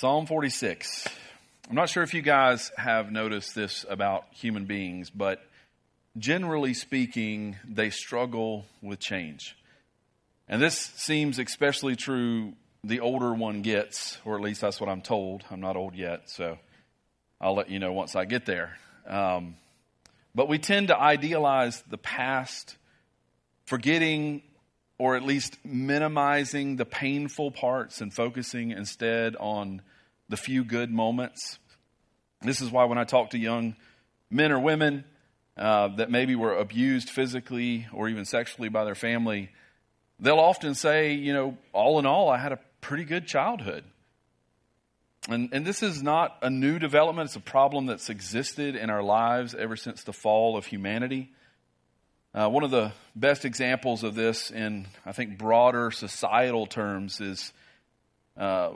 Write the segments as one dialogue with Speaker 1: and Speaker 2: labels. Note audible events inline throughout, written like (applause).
Speaker 1: Psalm 46. I'm not sure if you guys have noticed this about human beings, but generally speaking, they struggle with change. And this seems especially true the older one gets, or at least that's what I'm told. I'm not old yet, so I'll let you know once I get there. Um, but we tend to idealize the past, forgetting or at least minimizing the painful parts and focusing instead on the few good moments. This is why when I talk to young men or women uh, that maybe were abused physically or even sexually by their family, they'll often say, you know, all in all, I had a pretty good childhood. And, and this is not a new development. It's a problem that's existed in our lives ever since the fall of humanity. Uh, one of the best examples of this in, I think, broader societal terms is uh,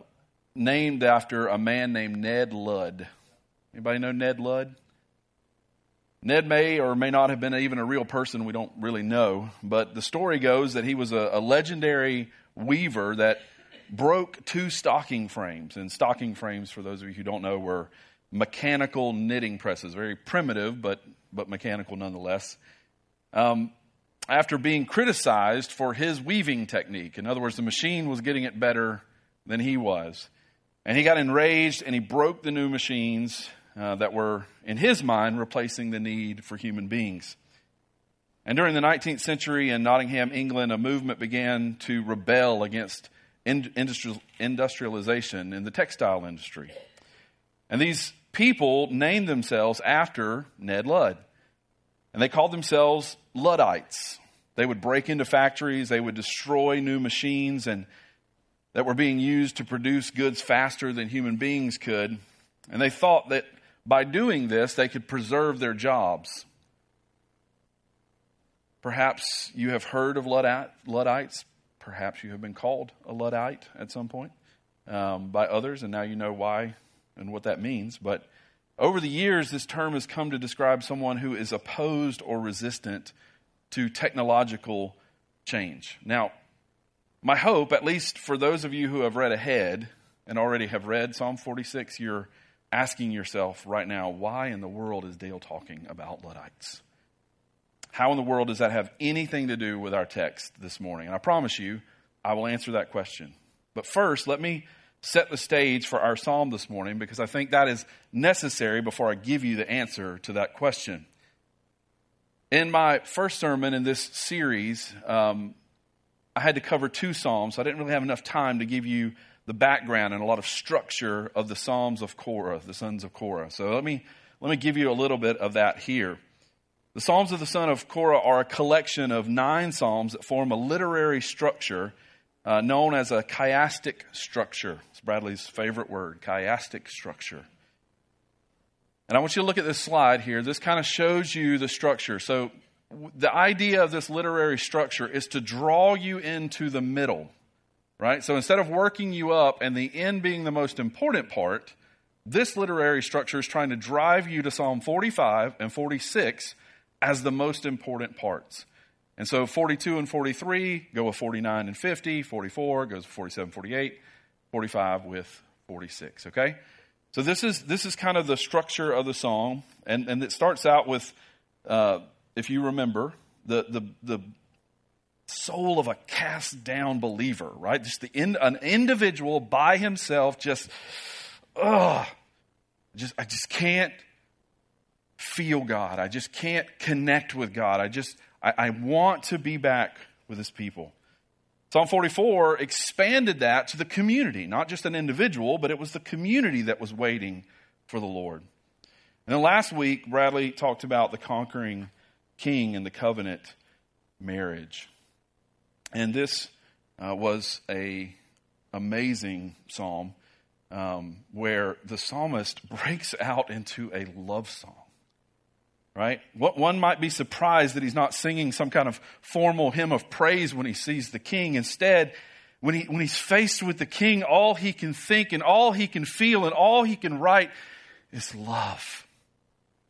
Speaker 1: named after a man named Ned Ludd. Anybody know Ned Ludd? Ned may or may not have been even a real person, we don't really know. But the story goes that he was a, a legendary weaver that broke two stocking frames. And stocking frames, for those of you who don't know, were mechanical knitting presses, very primitive, but, but mechanical nonetheless. Um, after being criticized for his weaving technique, in other words, the machine was getting it better than he was. And he got enraged and he broke the new machines uh, that were, in his mind, replacing the need for human beings. And during the 19th century in Nottingham, England, a movement began to rebel against industrialization in the textile industry. And these people named themselves after Ned Ludd. And they called themselves Luddites. They would break into factories, they would destroy new machines and that were being used to produce goods faster than human beings could. And they thought that by doing this, they could preserve their jobs. Perhaps you have heard of Luddites. Perhaps you have been called a Luddite at some point um, by others, and now you know why and what that means. But over the years, this term has come to describe someone who is opposed or resistant to technological change. Now, my hope, at least for those of you who have read ahead and already have read Psalm 46, you're asking yourself right now, why in the world is Dale talking about Luddites? How in the world does that have anything to do with our text this morning? And I promise you, I will answer that question. But first, let me set the stage for our psalm this morning because I think that is necessary before I give you the answer to that question. In my first sermon in this series, um, I had to cover two Psalms. So I didn't really have enough time to give you the background and a lot of structure of the Psalms of Korah, the sons of Korah. So let me, let me give you a little bit of that here. The Psalms of the son of Korah are a collection of nine Psalms that form a literary structure uh, known as a chiastic structure. It's Bradley's favorite word, chiastic structure. And I want you to look at this slide here. This kind of shows you the structure. So the idea of this literary structure is to draw you into the middle, right? So instead of working you up and the end being the most important part, this literary structure is trying to drive you to Psalm 45 and 46 as the most important parts. And so 42 and 43 go with 49 and 50, 44 goes with 47, 48, 45 with 46, okay? So this is, this is kind of the structure of the song, and, and it starts out with uh, if you remember, the, the, the soul of a cast down believer, right? Just the in, an individual by himself, just, ugh, just, I just can't feel God. I just can't connect with God. I just, I, I want to be back with his people. Psalm 44 expanded that to the community, not just an individual, but it was the community that was waiting for the Lord. And then last week, Bradley talked about the conquering king and the covenant marriage. And this uh, was a amazing psalm um, where the psalmist (laughs) breaks out into a love song. Right? One might be surprised that he's not singing some kind of formal hymn of praise when he sees the king. Instead, when, he, when he's faced with the king, all he can think and all he can feel and all he can write is love.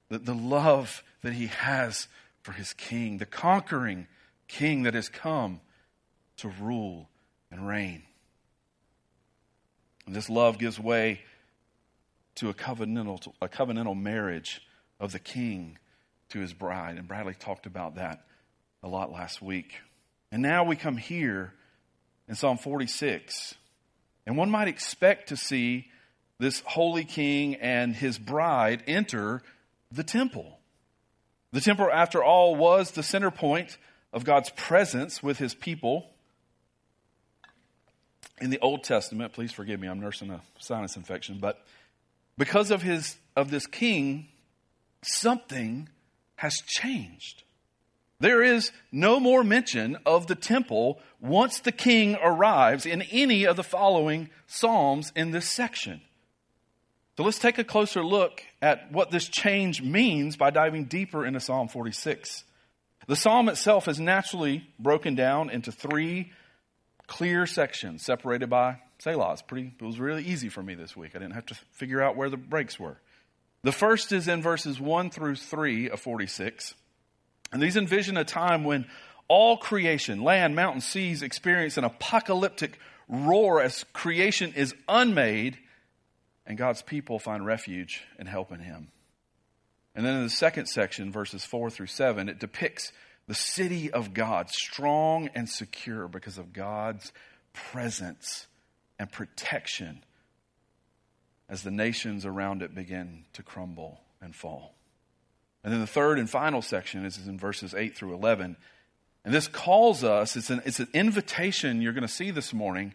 Speaker 1: The, the love that he has for his king, the conquering king that has come to rule and reign. And this love gives way to a covenantal, a covenantal marriage of the king to his bride. And Bradley talked about that a lot last week. And now we come here in Psalm 46. And one might expect to see this holy king and his bride enter the temple. The temple, after all, was the center point of God's presence with his people. In the Old Testament, please forgive me, I'm nursing a sinus infection, but because of his of this king, something has changed. There is no more mention of the temple once the king arrives in any of the following Psalms in this section. So let's take a closer look at what this change means by diving deeper into Psalm 46. The psalm itself is naturally broken down into three clear sections separated by Selah. It's pretty, it was really easy for me this week. I didn't have to figure out where the breaks were. The first is in verses 1 through 3 of 46. And these envision a time when all creation, land, mountains, seas, experience an apocalyptic roar as creation is unmade and God's people find refuge and help in Him. And then in the second section, verses 4 through 7, it depicts the city of God, strong and secure because of God's presence and protection as the nations around it begin to crumble and fall. And then the third and final section is in verses 8 through 11. And this calls us, it's an, it's an invitation you're going to see this morning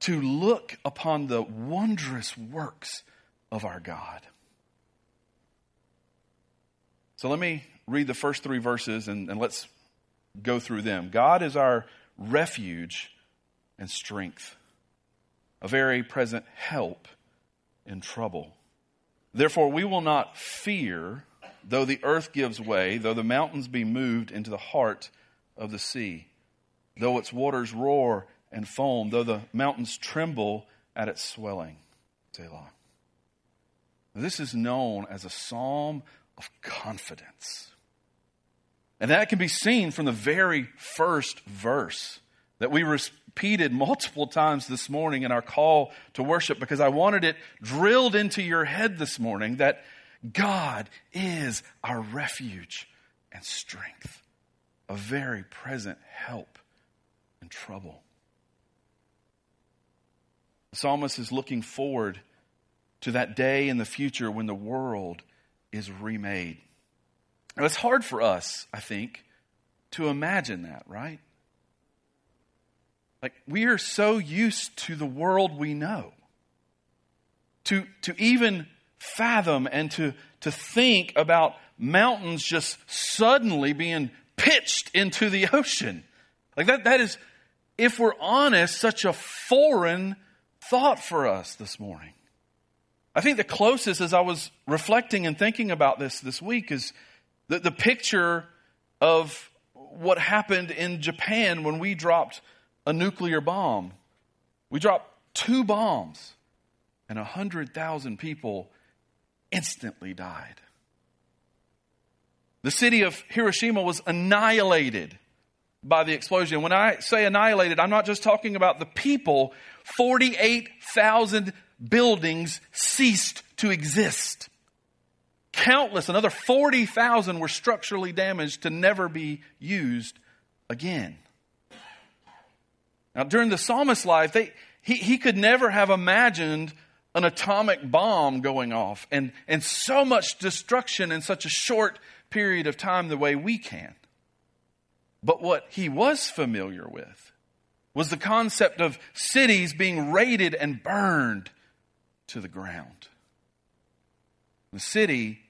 Speaker 1: to look upon the wondrous works of our God. So let me read the first three verses and, and let's go through them. God is our refuge and strength, a very present help in trouble. Therefore, we will not fear, though the earth gives way, though the mountains be moved into the heart of the sea, though its waters roar and foam, though the mountains tremble at its swelling. Selah. This is known as a psalm of confidence. And that can be seen from the very first verse that we repeated multiple times this morning in our call to worship because I wanted it drilled into your head this morning that God is our refuge and strength, a very present help in trouble. The psalmist is looking forward to that day in the future when the world is remade. And it's hard for us, I think, to imagine that, right? Like, we are so used to the world we know. To, to even fathom and to, to think about mountains just suddenly being pitched into the (laughs) ocean. Like, that, that is, if we're honest, such a foreign thought for us this morning. I think the closest as I was reflecting and thinking about this this week is the, the picture of what happened in Japan when we dropped a nuclear bomb. We dropped two bombs and 100,000 people instantly died. The city of Hiroshima was annihilated by the explosion. When I say annihilated, I'm not just talking about the people. 48,000 buildings ceased to exist. Countless, another 40,000 were structurally damaged to never be used again. Now, during the psalmist's life, they, he, he could never have imagined an atomic bomb going off and, and so much destruction in such a short period of time the way we can. But what he was familiar with was the concept of cities being raided and burned to the ground. The city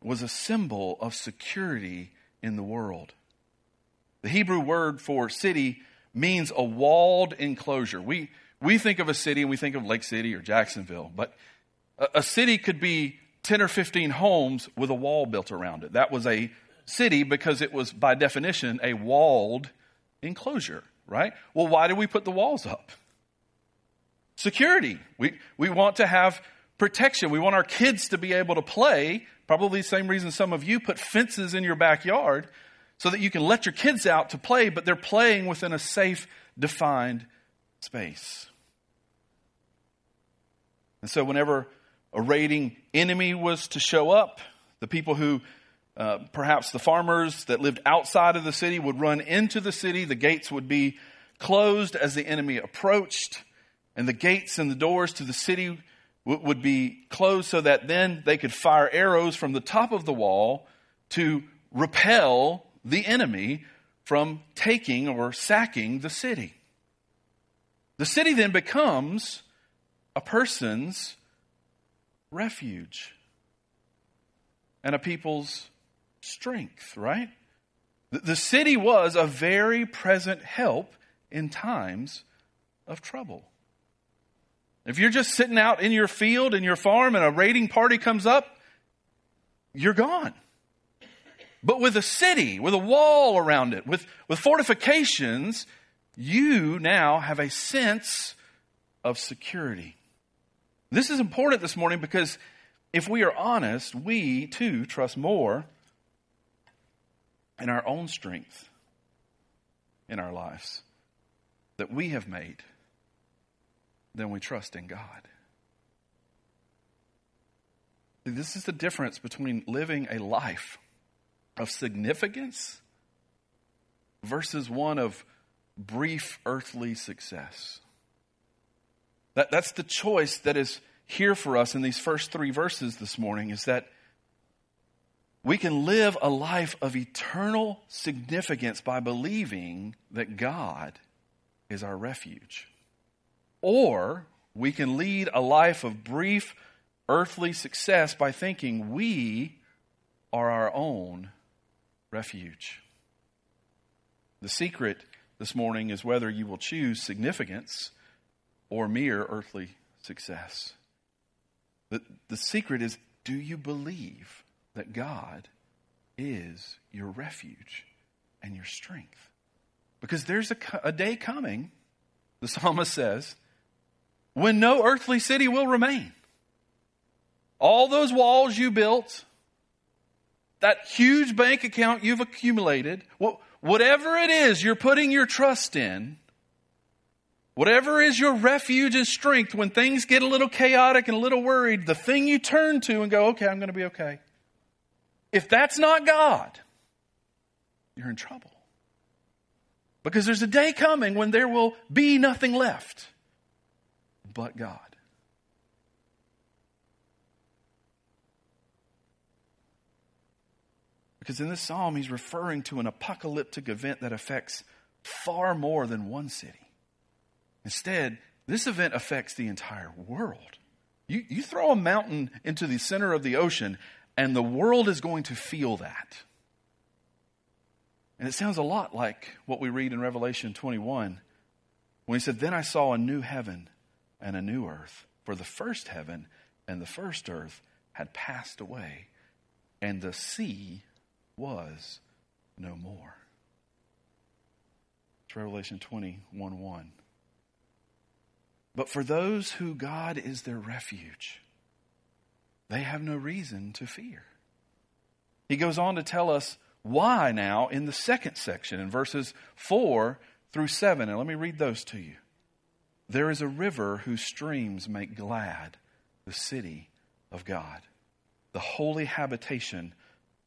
Speaker 1: was a symbol of security in the world. The Hebrew word for city means a walled enclosure. We, we think of a city and we think of Lake City or Jacksonville, but a, a city could be 10 or 15 homes with a wall built around it. That was a city because it was, by definition, a walled enclosure, right? Well, why do we put the walls up? Security. We, we want to have protection. We want our kids to be able to play. Probably the same reason some of you put fences in your backyard so that you can let your kids out to play, but they're playing within a safe, defined space. And so, whenever a raiding enemy was to show up, the people who, uh, perhaps the farmers that lived outside of the city, would run into the city. The gates would be closed as the enemy approached, and the gates and the doors to the city w- would be closed so that then they could fire arrows from the top of the wall to repel the enemy from taking or sacking the city. The city then becomes a person's refuge and a people's strength, right? The city was a very present help in times of trouble. If you're just sitting out in your field, in your farm, and a raiding party comes up, you're gone. But with a city, with a wall around it, with, with fortifications, you now have a sense of security. This is important this morning because if we are honest, we too trust more in our own strength in our lives that we have made than we trust in God. This is the difference between living a life of significance versus one of brief earthly success. That, that's the choice that is here for us in these first three verses this morning is that we can live a life of eternal significance by believing that God is our refuge. Or we can lead a life of brief earthly success by thinking we are our own refuge. The secret this morning is whether you will choose significance or mere earthly success. The, the secret is do you believe that God is your refuge and your strength? Because there's a, a day coming, the psalmist says, when no earthly city will remain. All those walls you built, that huge bank account you've accumulated, whatever it is you're putting your trust in, whatever is your refuge and strength when things get a little chaotic and a little worried, the thing you turn to and go, okay, I'm going to be okay. If that's not God, you're in trouble. Because there's a day coming when there will be nothing left but God. Because in this psalm, he's referring to an apocalyptic event that affects far more than one city. Instead, this event affects the entire world. You, you throw a mountain into the center of the ocean, and the world is going to feel that. And it sounds a lot like what we read in Revelation 21 when he said, Then I saw a new heaven and a new earth, for the first heaven and the first earth had passed away, and the sea was no more. It's Revelation 21 1. But for those who God is their refuge, they have no reason to fear. He goes on to tell us why now in the second section, in verses 4 through 7. And let me read those to you. There is a river whose streams make glad the city of God, the holy habitation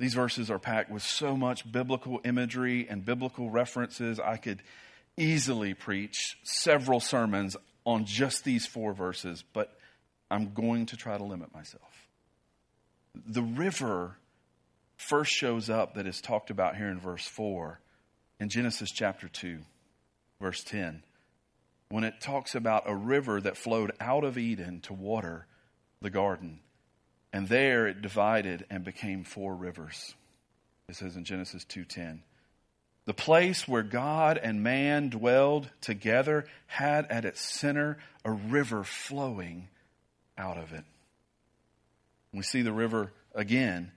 Speaker 1: These verses are packed with so much biblical imagery and biblical references. I could easily preach several sermons on just these four verses, but I'm going to try to limit myself. The river first shows up that is talked about here in verse 4 in Genesis chapter 2, verse 10 when it talks about a river that flowed out of Eden to water the garden. And there it divided and became four rivers. It says in Genesis 2:10. The place where God and man dwelled together had at its center a river flowing out of it. We see the river again.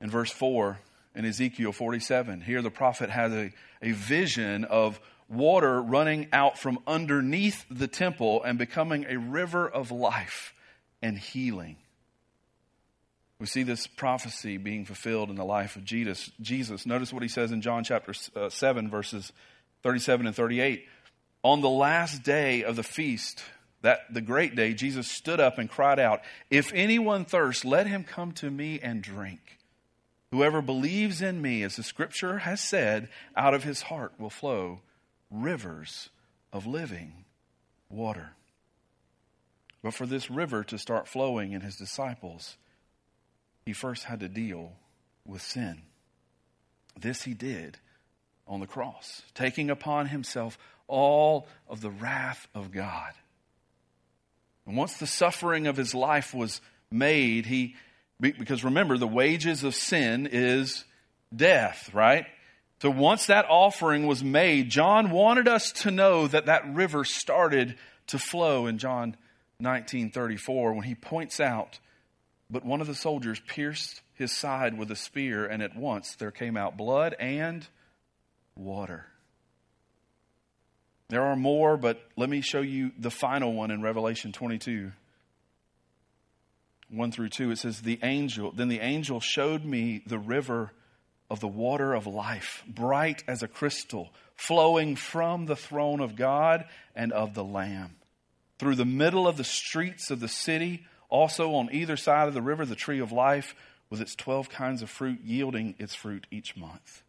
Speaker 1: In verse 4 in Ezekiel 47, here the prophet has a, a vision of water running out from underneath the temple and becoming a river of life and healing. We see this prophecy being fulfilled in the life of Jesus. Jesus. Notice what he says in John chapter uh, 7, verses 37 and 38. On the last day of the feast, that the great day, Jesus stood up and cried out, If anyone thirsts, let him come to me and drink. Whoever believes in me, as the scripture has said, out of his heart will flow rivers of living water. But for this river to start flowing in his disciples, he first had to deal with sin. This he did on the cross, taking upon himself all of the wrath of God. And once the suffering of his life was made, he, because remember, the wages of sin is death, right? So once that offering was made, John wanted us to know that that river started to flow in John 1934 when he points out, but one of the soldiers pierced his side with a spear, and at once there came out blood and water. There are more, but let me show you the final one in Revelation 22. 1 through 2, it says, The angel, then the angel showed me the river of the water of life, bright as a crystal, flowing from the throne of God and of the Lamb. Through the middle of the streets of the city, also on either side of the river, the tree of life, with its 12 kinds of fruit, yielding its fruit each month.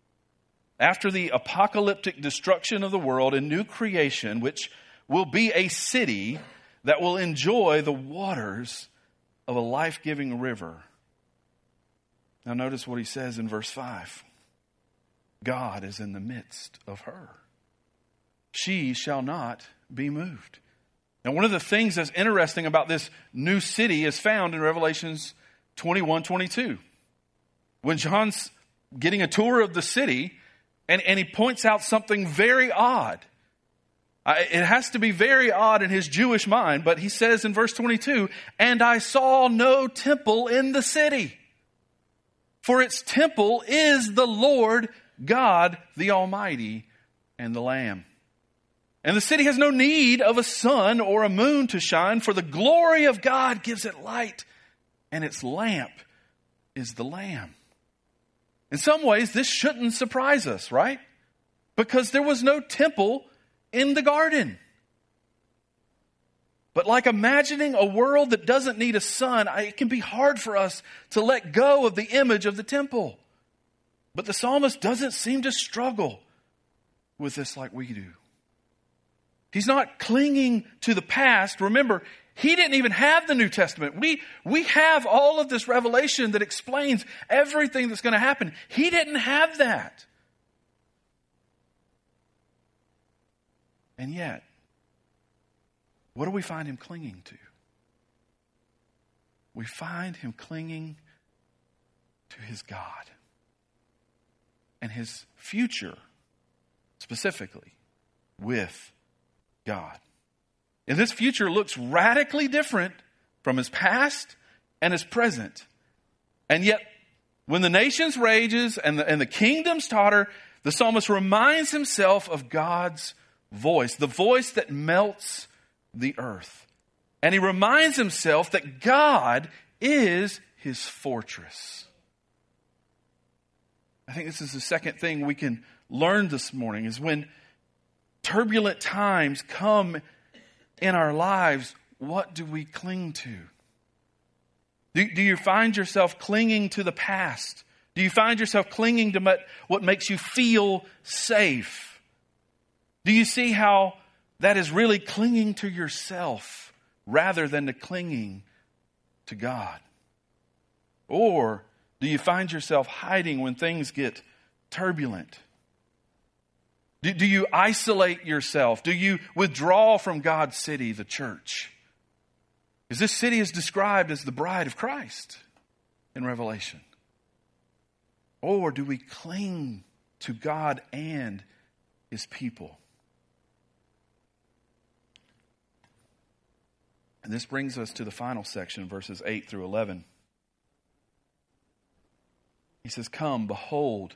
Speaker 1: After the apocalyptic destruction of the world and new creation, which will be a city that will enjoy the waters of a life giving river. Now, notice what he says in verse 5 God is in the midst of her. She shall not be moved. Now, one of the things that's interesting about this new city is found in Revelations 21 22. When John's getting a tour of the city, and, and he points out something very odd. It has to be very odd in his Jewish mind, but he says in verse 22, And I saw no temple in the city, for its temple is the Lord God, the Almighty, and the Lamb. And the city has no need of a sun or a moon to shine, for the glory of God gives it light, and its lamp is the Lamb. In some ways, this shouldn't surprise us, right? Because there was no temple in the garden. But like imagining a world that doesn't need a sun, it can be hard for us to let go of the image of the temple. But the psalmist doesn't seem to struggle with this like we do. He's not clinging to the past. Remember, he didn't even have the New Testament. We, we have all of this revelation that explains everything that's going to happen. He didn't have that. And yet, what do we find him clinging to? We find him clinging to his God and his future, specifically, with God. And this future looks radically different from his past and his present. And yet, when the nations rages and the, and the kingdoms totter, the psalmist reminds himself of God's voice, the voice that melts the earth. And he reminds himself that God is his fortress. I think this is the second thing we can learn this morning is when turbulent times come in our lives, what do we cling to? Do, do you find yourself clinging to the past? Do you find yourself clinging to what makes you feel safe? Do you see how that is really clinging to yourself rather than to clinging to God? Or do you find yourself hiding when things get turbulent? Do, do you isolate yourself? Do you withdraw from God's city, the church? Is this city is described as the bride of Christ in Revelation? Or do we cling to God and his people? And this brings us to the final section, verses 8 through 11. He says, Come, behold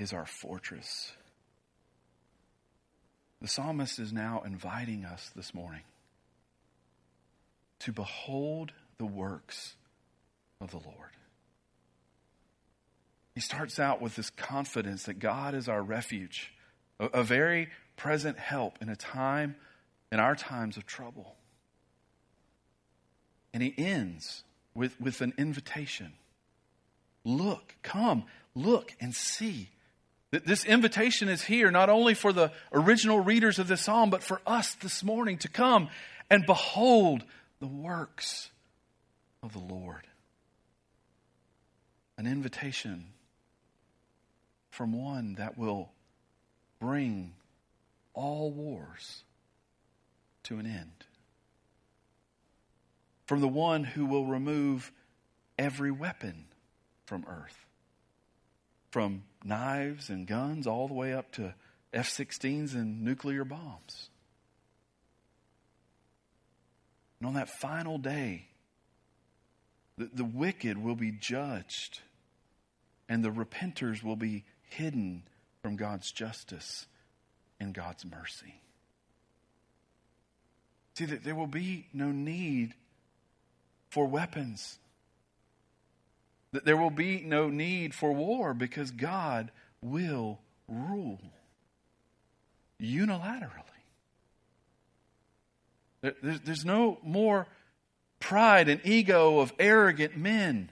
Speaker 1: is our fortress. The psalmist is now inviting us this morning to behold the works of the Lord. He starts out with this confidence that God is our refuge, a, a very present help in a time, in our times of trouble. And he ends with, with an invitation Look, come, look and see. This invitation is here not only for the original readers of this psalm, but for us this morning to come and behold the works of the Lord. An invitation from one that will bring all wars to an end. From the one who will remove every weapon from earth. From knives and guns all the way up to F 16s and nuclear bombs. And on that final day, the, the wicked will be judged and the repenters will be hidden from God's justice and God's mercy. See, that there will be no need for weapons. That there will be no need for war because God will rule unilaterally. There's no more pride and ego of arrogant men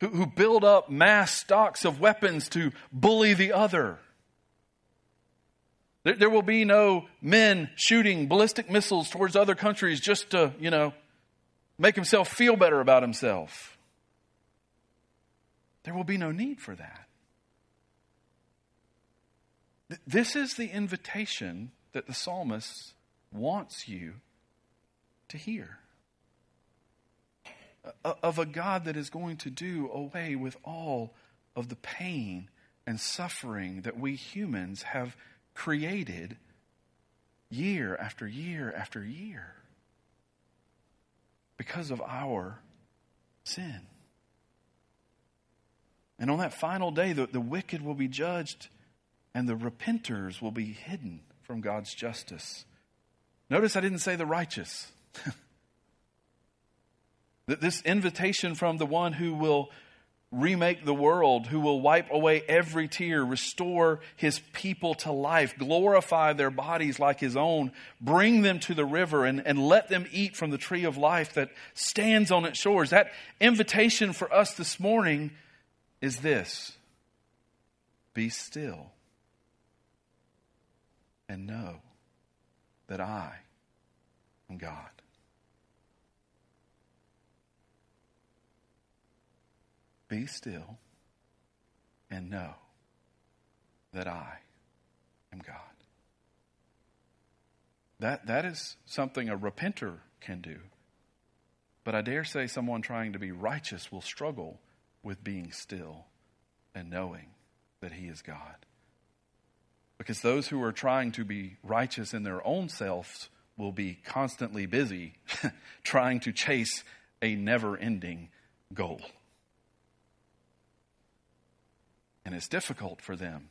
Speaker 1: who, build up mass stocks of weapons to bully the other. There will be no men shooting ballistic missiles towards other countries just to, you know, make himself feel better about himself. There will be no need for that. This is the invitation that the psalmist wants you to hear of a God that is going to do away with all of the pain and suffering that we humans have created year after year after year because of our sin. And on that final day, the, the wicked will be judged and the repenters will be hidden from God's justice. Notice I didn't say the righteous. (laughs) that this invitation from the one who will remake the world, who will wipe away every tear, restore his people to life, glorify their bodies like his own, bring them to the river, and, and let them eat from the tree of life that stands on its shores. That invitation for us this morning is this Be still and know that I am God. Be still and know that I am God. That, that is something a repenter can do. But I dare say someone trying to be righteous will struggle with being still and knowing that He is God. Because those who are trying to be righteous in their own selves will be constantly busy (laughs) trying to chase a never ending goal. And it's difficult for them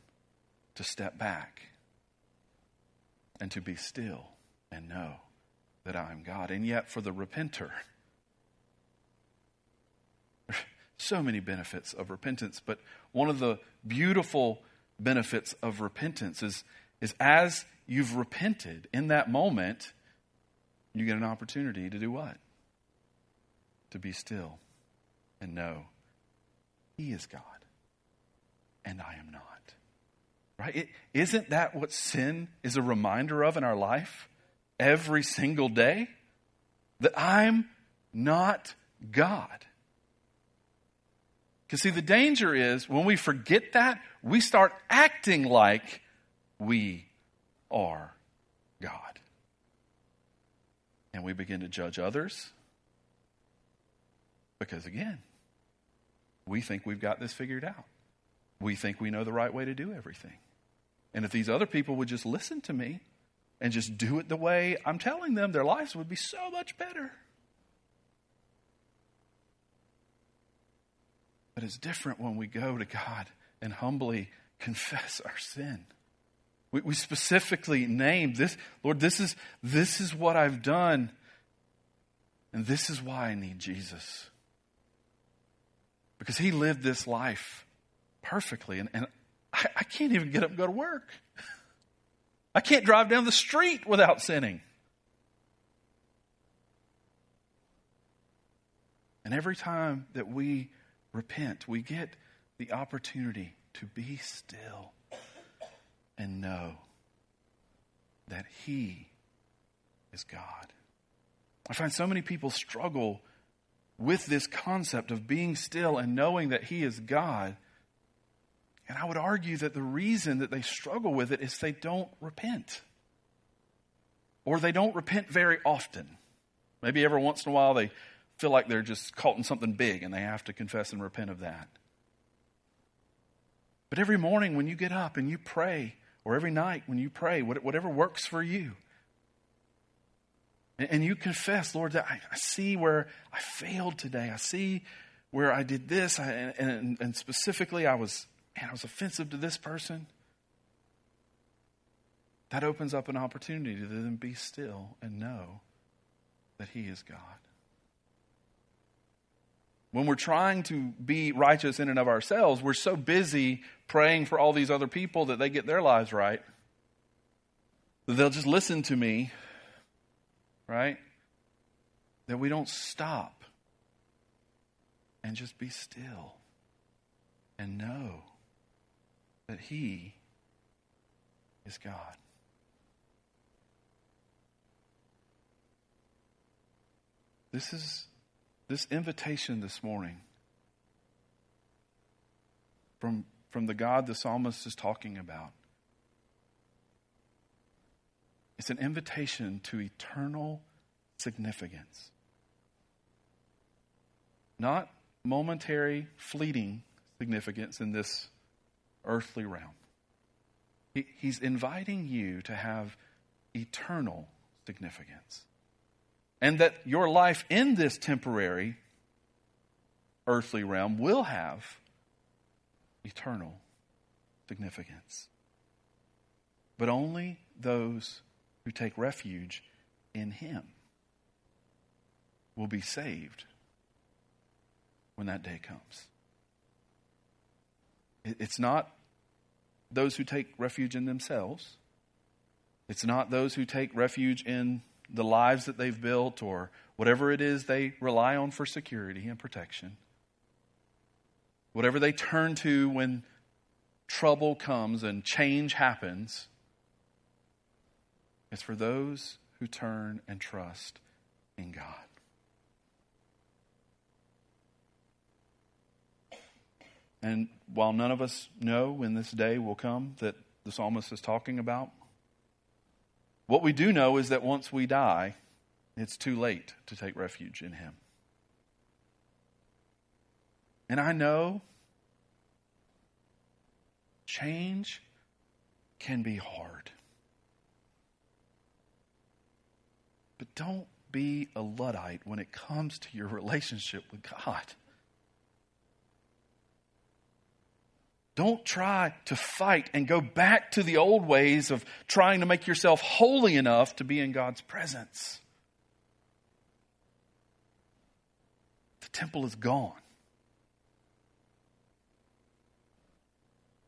Speaker 1: to step back and to be still and know that I am God. And yet, for the repenter, so many benefits of repentance, but one of the beautiful benefits of repentance is, is as you've repented in that moment, you get an opportunity to do what? To be still and know He is God and I am not. Right? is not that what sin is a reminder of in our life every single day? That I'm not God. Because, see, the danger is when we forget that, we start acting like we are God. And we begin to judge others. Because, again, we think we've got this figured out. We think we know the right way to do everything. And if these other people would just listen to me and just do it the way I'm telling them, their lives would be so much better. But it's different when we go to God and humbly confess our sin. We, we specifically name this, Lord, this is, this is what I've done, and this is why I need Jesus. Because he lived this life perfectly, and, and I, I can't even get up and go to work. I can't drive down the street without sinning. And every time that we repent, we get the opportunity to be still and know that He is God. I find so many people struggle with this concept of being still and knowing that He is God. And I would argue that the reason that they struggle with it is they don't repent. Or they don't repent very often. Maybe every once in a while they feel like they're just caught in something big and they have to confess and repent of that. But every morning when you get up and you pray, or every night when you pray, whatever works for you, and you confess, Lord, that I see where I failed today. I see where I did this, and, and specifically, I was, man, I was offensive to this person. That opens up an opportunity to then be still and know that He is God. When we're trying to be righteous in and of ourselves, we're so busy praying for all these other people that they get their lives right. They'll just listen to me, right? That we don't stop and just be still and know that He is God. This is this invitation this morning from, from the God the psalmist is talking about. It's an invitation to eternal significance. Not momentary, fleeting significance in this earthly realm. He, he's inviting you to have eternal significance and that your life in this temporary earthly realm will have eternal significance. But only those who take refuge in Him will be saved when that day comes. It's not those who take refuge in themselves. It's not those who take refuge in the lives that they've built or whatever it is they rely on for security and protection. Whatever they turn to when trouble comes and change happens, it's for those who turn and trust in God. And while none of us know when this day will come that the psalmist is talking about, what we do know is that once we die, it's too late to take refuge in Him. And I know change can be hard. But don't be a Luddite when it comes to your (laughs) relationship with God. Don't try to fight and go back to the old ways of trying to make yourself holy enough to be in God's presence. The temple is gone.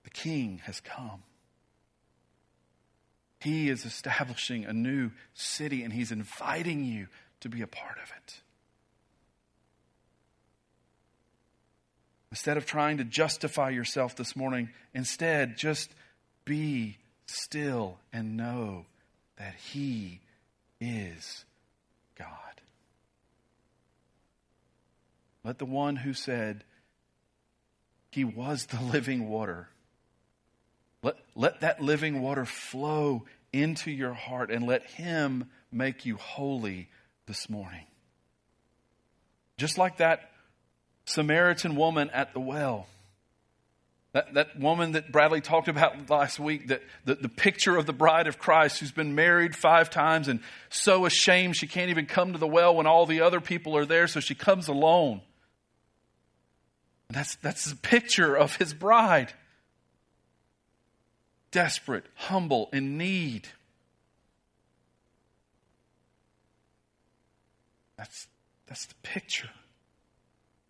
Speaker 1: The king has come. He is establishing a new city and he's inviting you to be a part of it. Instead of trying to justify yourself this morning, instead just be still and know that He is God. Let the one who said, He was the living water. Let, let that living water flow into your heart and let Him make you holy this morning. Just like that Samaritan woman at the well. That, that woman that Bradley talked about last week, that the, the picture of the bride of Christ who's been married five times and so ashamed she can't even come to the well when all the other people are there, so she comes alone. That's, that's a picture of his bride. Desperate, humble, in need. That's, that's the picture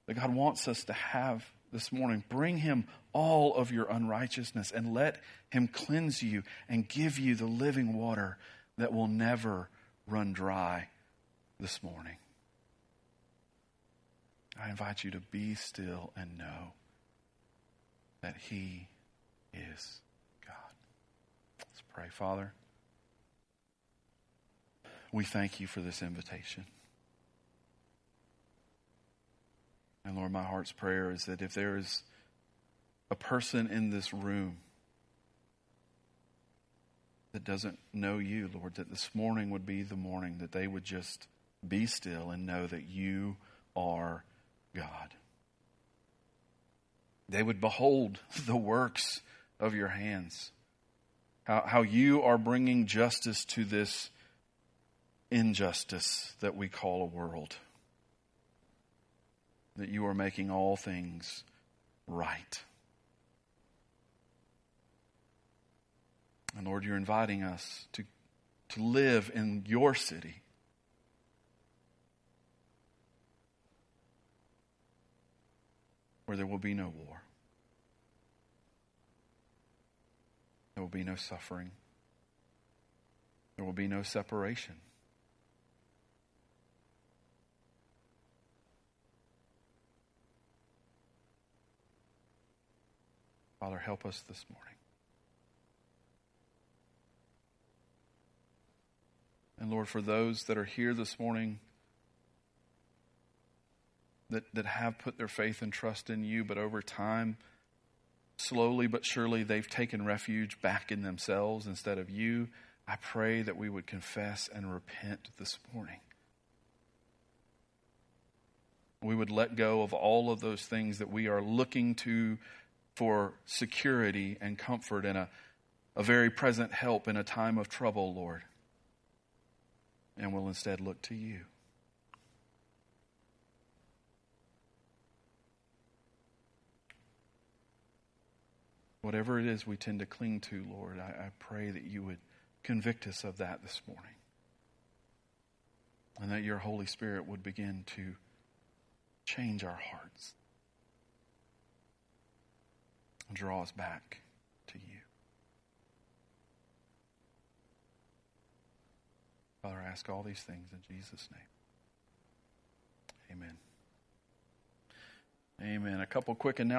Speaker 1: that God wants us to have this morning. Bring Him all of your unrighteousness and let Him cleanse you and give you the living water that will never run dry this morning. I invite you to be still and know that He is God. Let's pray, Father. We thank you for this invitation. And Lord, my heart's prayer is that if there is a person in this room that doesn't know you, Lord, that this morning would be the morning that they would just be still and know that you are God. They would behold (laughs) the works of your hands, how, how you are bringing justice to this injustice that we call a world that you are making all things right. And Lord, you're inviting us to, to live in your city. Where there will be no war. There will be no suffering. There will be no separation. Father, help us this morning. And Lord, for those that are here this morning that, that have put their faith and trust in you, but over time, slowly but surely, they've taken refuge back in themselves instead of you, I pray that we would confess and repent this morning. We would let go of all of those things that we are looking to for security and comfort and a, a very present help in a time of trouble, Lord. And will instead look to you. Whatever it is we tend to cling to, Lord, I, I pray that you would convict us of that this morning. And that your Holy Spirit would begin to change our hearts draw us back to you. Father, I ask all these things in Jesus' name. Amen. Amen. A couple quick announcements.